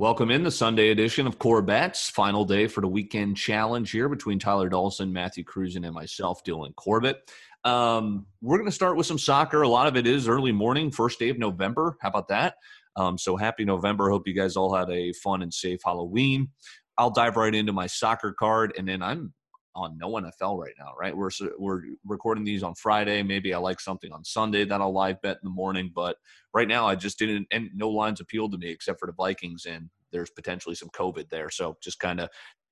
Welcome in the Sunday edition of Core Bets. Final day for the weekend challenge here between Tyler Dawson, Matthew Cruzen, and myself, Dylan Corbett. Um, we're going to start with some soccer. A lot of it is early morning, first day of November. How about that? Um, so happy November. Hope you guys all had a fun and safe Halloween. I'll dive right into my soccer card, and then I'm on no NFL right now, right? We're we're recording these on Friday. Maybe I like something on Sunday that I'll live bet in the morning, but right now I just didn't and no lines appealed to me except for the Vikings and there's potentially some COVID there. So just kind of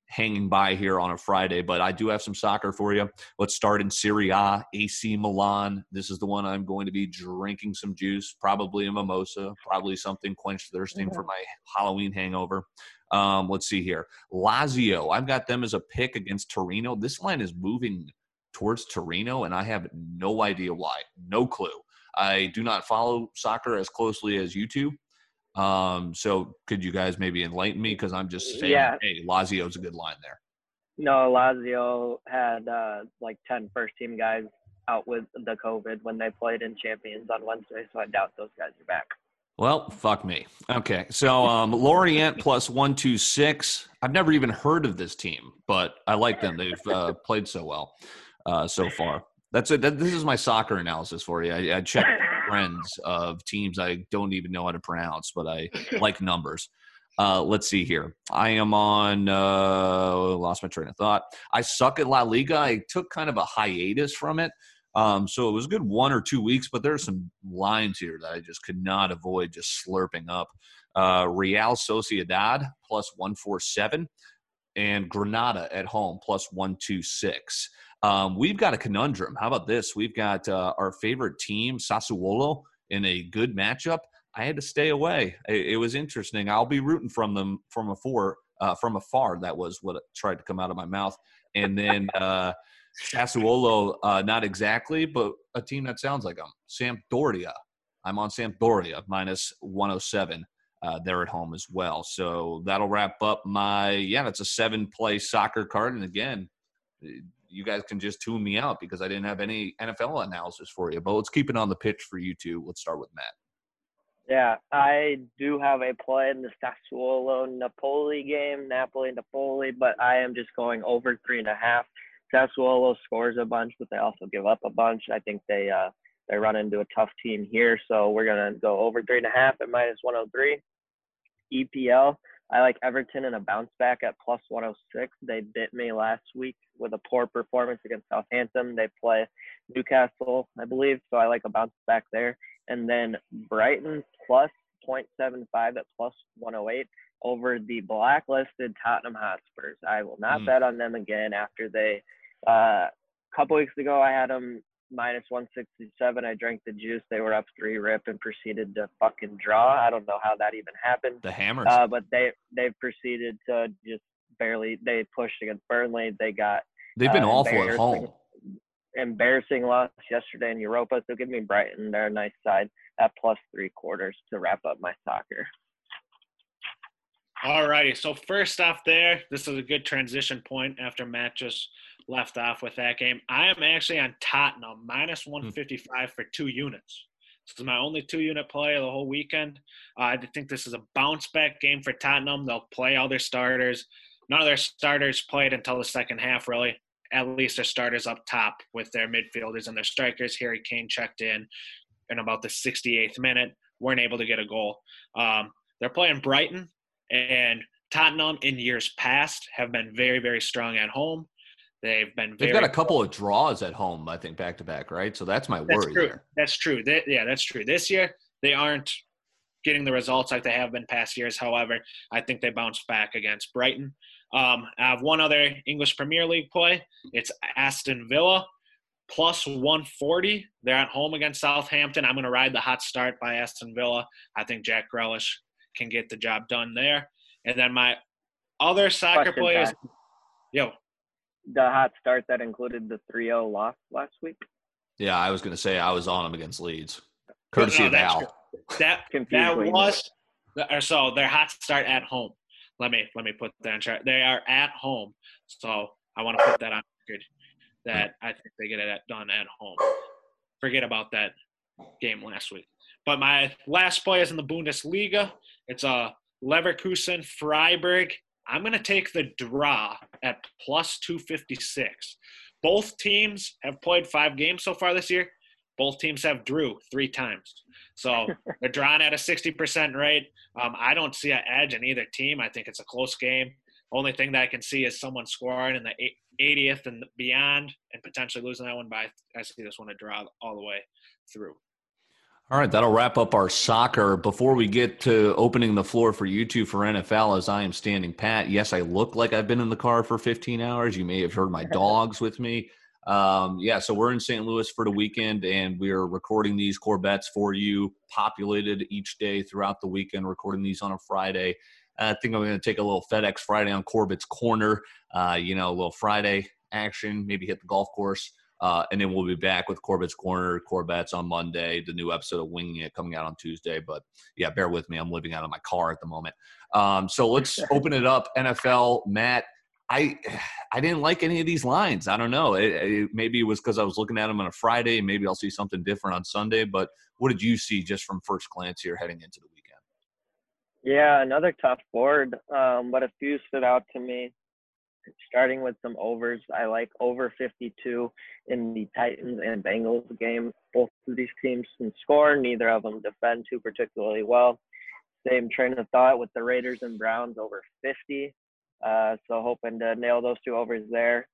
hanging by here on a Friday, but I do have some soccer for you. Let's start in Serie A, AC Milan. This is the one I'm going to be drinking some juice, probably a mimosa, probably something quench thirsting for my Halloween hangover. Um, let's see here. Lazio, I've got them as a pick against Torino. This line is moving towards Torino, and I have no idea why. No clue. I do not follow soccer as closely as you two. Um, so could you guys maybe enlighten me? Because I'm just saying, yeah. hey, Lazio's a good line there. No, Lazio had uh, like 10 first team guys out with the COVID when they played in Champions on Wednesday, so I doubt those guys are back. Well, fuck me. Okay, so um, Lorient plus one two six. I've never even heard of this team, but I like them. They've uh, played so well uh, so far. That's it. That, this is my soccer analysis for you. I, I checked trends of teams I don't even know how to pronounce, but I like numbers. Uh, let's see here. I am on. Uh, lost my train of thought. I suck at La Liga. I took kind of a hiatus from it. Um, so it was a good one or two weeks, but there's some lines here that I just could not avoid just slurping up. Uh, Real Sociedad plus 147 and Granada at home plus 126. Um, we've got a conundrum. How about this? We've got uh, our favorite team, Sassuolo, in a good matchup. I had to stay away. It, it was interesting. I'll be rooting from them from afar. Uh, from afar, that was what tried to come out of my mouth. And then uh, Sassuolo, uh, not exactly, but a team that sounds like them. Sampdoria. I'm on Sampdoria minus 107. Uh, they're at home as well. So that'll wrap up my yeah. That's a seven play soccer card, and again, you guys can just tune me out because I didn't have any NFL analysis for you. But let's keep it on the pitch for you two. Let's start with Matt. Yeah, I do have a play in the Sassuolo Napoli game, Napoli Napoli, but I am just going over three and a half. Sassuolo scores a bunch, but they also give up a bunch. I think they uh, they run into a tough team here, so we're gonna go over three and a half at minus 103. EPL, I like Everton in a bounce back at plus 106. They bit me last week with a poor performance against Southampton. They play Newcastle, I believe, so I like a bounce back there. And then Brighton plus 0.75 at plus 108 over the blacklisted Tottenham Hotspurs. I will not mm. bet on them again after they. Uh, a couple weeks ago, I had them minus 167. I drank the juice. They were up three rip and proceeded to fucking draw. I don't know how that even happened. The Hammers. Uh, but they they proceeded to just barely. They pushed against Burnley. They got. They've been uh, awful at home. Embarrassing loss yesterday in Europa. So give me Brighton. They're a nice side at plus three quarters to wrap up my soccer. All righty. So first off, there, this is a good transition point after Matt just left off with that game. I am actually on Tottenham hmm. 155 for two units. This is my only two unit play of the whole weekend. Uh, I think this is a bounce back game for Tottenham. They'll play all their starters. None of their starters played until the second half, really. At least their starters up top with their midfielders and their strikers. Harry Kane checked in in about the 68th minute, weren't able to get a goal. Um, they're playing Brighton, and Tottenham in years past have been very, very strong at home. They've been. They've got a couple of draws at home, I think, back to back, right? So that's my worry. that's worry true. there. That's true. They, yeah, that's true. This year they aren't getting the results like they have been past years. However, I think they bounce back against Brighton. Um, I have one other English Premier League play. It's Aston Villa plus 140. They're at home against Southampton. I'm going to ride the hot start by Aston Villa. I think Jack Grealish can get the job done there. And then my other soccer Question players. Time. Yo, the hot start that included the 3-0 loss last week? Yeah, I was going to say I was on them against Leeds, courtesy no, of Al. That that was so their hot start at home. Let me let me put that on chart. They are at home, so I want to put that on record that I think they get it done at home. Forget about that game last week. But my last play is in the Bundesliga. It's a Leverkusen, Freiburg. I'm going to take the draw at plus 256. Both teams have played five games so far this year. Both teams have drew three times. So they're drawn at a 60% rate. Um, I don't see an edge in either team. I think it's a close game. Only thing that I can see is someone scoring in the 80th and beyond and potentially losing that one, but I see this one to draw all the way through. All right, that'll wrap up our soccer. Before we get to opening the floor for you two for NFL, as I am standing pat, yes, I look like I've been in the car for 15 hours. You may have heard my dogs with me. Um, yeah, so we're in St. Louis for the weekend, and we're recording these Corbettes for you, populated each day throughout the weekend, recording these on a Friday. I think I'm going to take a little FedEx Friday on Corbett's Corner, uh, you know, a little Friday action, maybe hit the golf course. Uh, and then we'll be back with Corbett's Corner, Corbett's on Monday, the new episode of Winging It coming out on Tuesday. But yeah, bear with me. I'm living out of my car at the moment. Um, so let's open it up. NFL, Matt. I I didn't like any of these lines. I don't know. It, it, maybe it was because I was looking at them on a Friday. Maybe I'll see something different on Sunday. But what did you see just from first glance here heading into the weekend? Yeah, another tough board, um, but a few stood out to me. Starting with some overs, I like over 52 in the Titans and Bengals game. Both of these teams can score. Neither of them defend too particularly well. Same train of thought with the Raiders and Browns over 50. Uh, so hoping to nail those two overs there.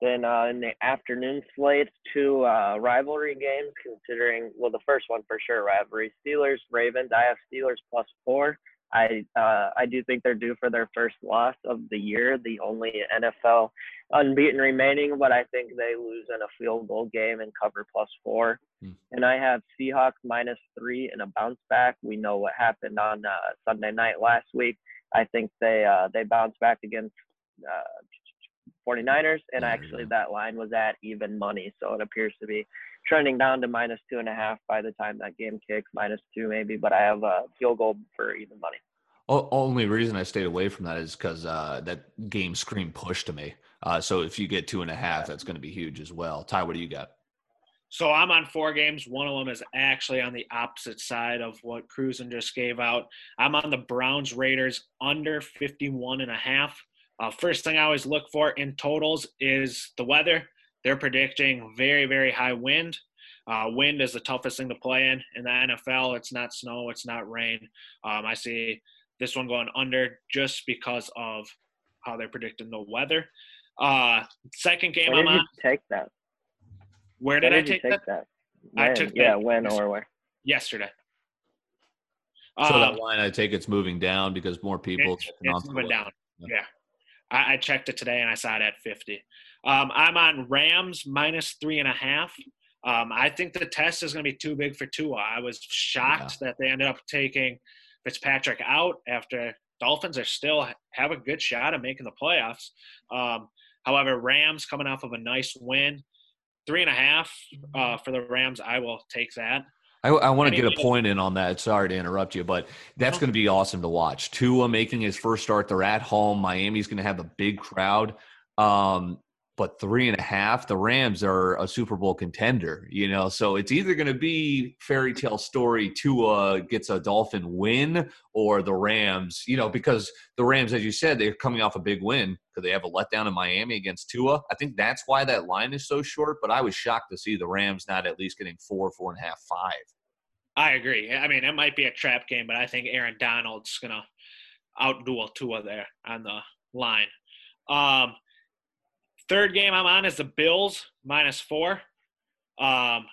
Then uh, in the afternoon slate, two uh, rivalry games, considering, well, the first one for sure, rivalry. Steelers, Ravens. I have Steelers plus four. I uh, I do think they're due for their first loss of the year, the only NFL unbeaten remaining. But I think they lose in a field goal game and cover plus four. Hmm. And I have Seahawks minus three in a bounce back. We know what happened on uh, Sunday night last week. I think they uh, they bounced back against uh, 49ers, and actually that line was at even money, so it appears to be trending down to minus two and a half by the time that game kicks, minus two maybe. But I have a field goal for even money. only reason I stayed away from that is because uh, that game screamed push to me. Uh, so if you get two and a half, that's going to be huge as well. Ty, what do you got? So I'm on four games. One of them is actually on the opposite side of what Cruzen just gave out. I'm on the Browns Raiders under 51 and a half. Uh, first thing I always look for in totals is the weather. They're predicting very, very high wind. Uh, wind is the toughest thing to play in in the NFL. It's not snow, it's not rain. Um, I see this one going under just because of how they're predicting the weather. Uh, second game Where I'm did on. You take that. Where did, Where I take, take that? that? I took yeah, that when or where? yesterday. So Um, that line, I take it's moving down because more people. it's, it's moving down. Yeah. Yeah. I, I checked it today and I saw it at 50. Um, I'm on Rams minus three and a half. Um, I think the test is going to be too big for Tua. I was shocked that they ended up taking Fitzpatrick out after Dolphins are still have a good shot at making the playoffs. Um, however, Rams coming off of a nice win, three and a half uh, for the Rams. I will take that. I, I want to get a point in on that. Sorry to interrupt you, but that's going to be awesome to watch. Tua making his first start. They're at home. Miami's going to have a big crowd. Um, but three and a half, the Rams are a Super Bowl contender, you know. So it's either going to be fairy tale story Tua gets a Dolphin win, or the Rams, you know, because the Rams, as you said, they're coming off a big win because they have a letdown in Miami against Tua. I think that's why that line is so short. But I was shocked to see the Rams not at least getting four, four and a half, five. I agree. I mean, it might be a trap game, but I think Aaron Donald's gonna outduel Tua there on the line. Um, third game I'm on is the Bills minus four. Um,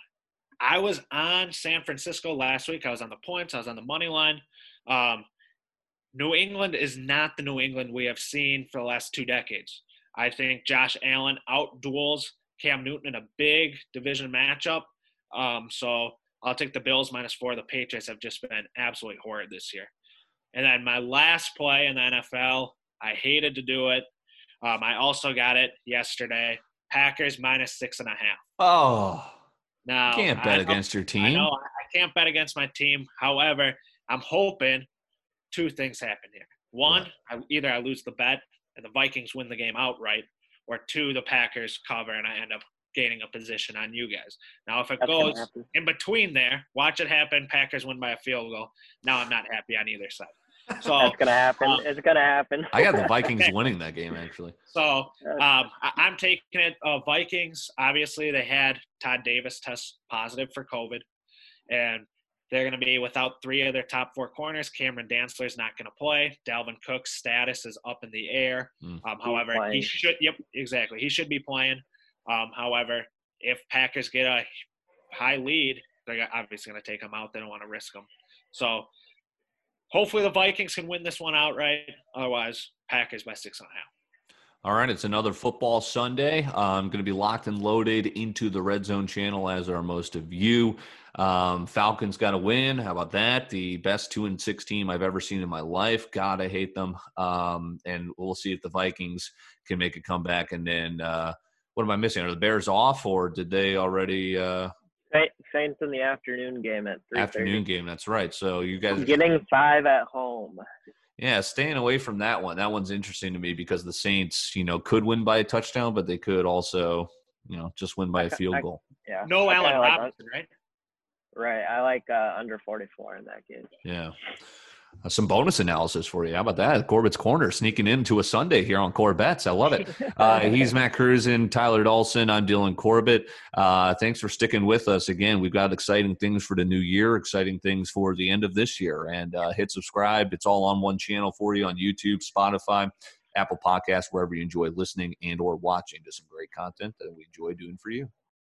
I was on San Francisco last week. I was on the points. I was on the money line. Um, New England is not the New England we have seen for the last two decades. I think Josh Allen outduels Cam Newton in a big division matchup. Um, so I'll take the Bills minus four. The Patriots have just been absolutely horrid this year. And then my last play in the NFL, I hated to do it. Um, I also got it yesterday. Packers minus six and a half. Oh, Now can't bet know- against your team. I team. know I can't bet against my team. However, I'm hoping two things happen here. One, I, either I lose the bet and the Vikings win the game outright, or two, the Packers cover and I end up gaining a position on you guys. Now, if it That's goes in between there, watch it happen. Packers win by a field goal. Now I'm not happy on either side. So That's gonna happen. um, it's gonna happen. I got the Vikings winning that game actually. So um, I, I'm taking it. Uh, Vikings, obviously, they had Todd Davis test positive for COVID, and they're going to be without three of their top four corners. Cameron Dantzler is not going to play. Dalvin Cook's status is up in the air. Mm. Um, however, he should. Yep, exactly. He should be playing. Um, however, if Packers get a high lead, they're obviously going to take him out. They don't want to risk him. So hopefully the Vikings can win this one outright. Otherwise, Packers by six and a half. All right, it's another football Sunday. I'm going to be locked and loaded into the Red Zone channel, as are most of you. Um, Falcons got to win. How about that? The best two and six team I've ever seen in my life. God, I hate them. Um, and we'll see if the Vikings can make a comeback. And then, uh, what am I missing? Are the Bears off, or did they already uh, Saints in the afternoon game at three afternoon game? That's right. So you guys, Getting five at home. yeah, staying away from that one. That one's interesting to me because the Saints, you know, could win by a touchdown, but they could also, you know, just win by a field I- goal. Yeah. No I Allen kinda like Robinson, right? right. I like uh, under 44 in that game. Yeah. Uh, some bonus analysis for you. How about that? Corbett's Corner sneaking into a Sunday here on Corbett's. I love it. Uh, he's Matt Cruzen, Tyler Dawson. I'm Dylan Corbett. Uh, thanks for sticking with us. Again, we've got exciting things for the new year, exciting things for the end of this year. And uh, hit subscribe. It's all on one channel for you on YouTube, Spotify, Apple Podcasts, wherever you enjoy listening and or watching to some great content that we enjoy doing for you.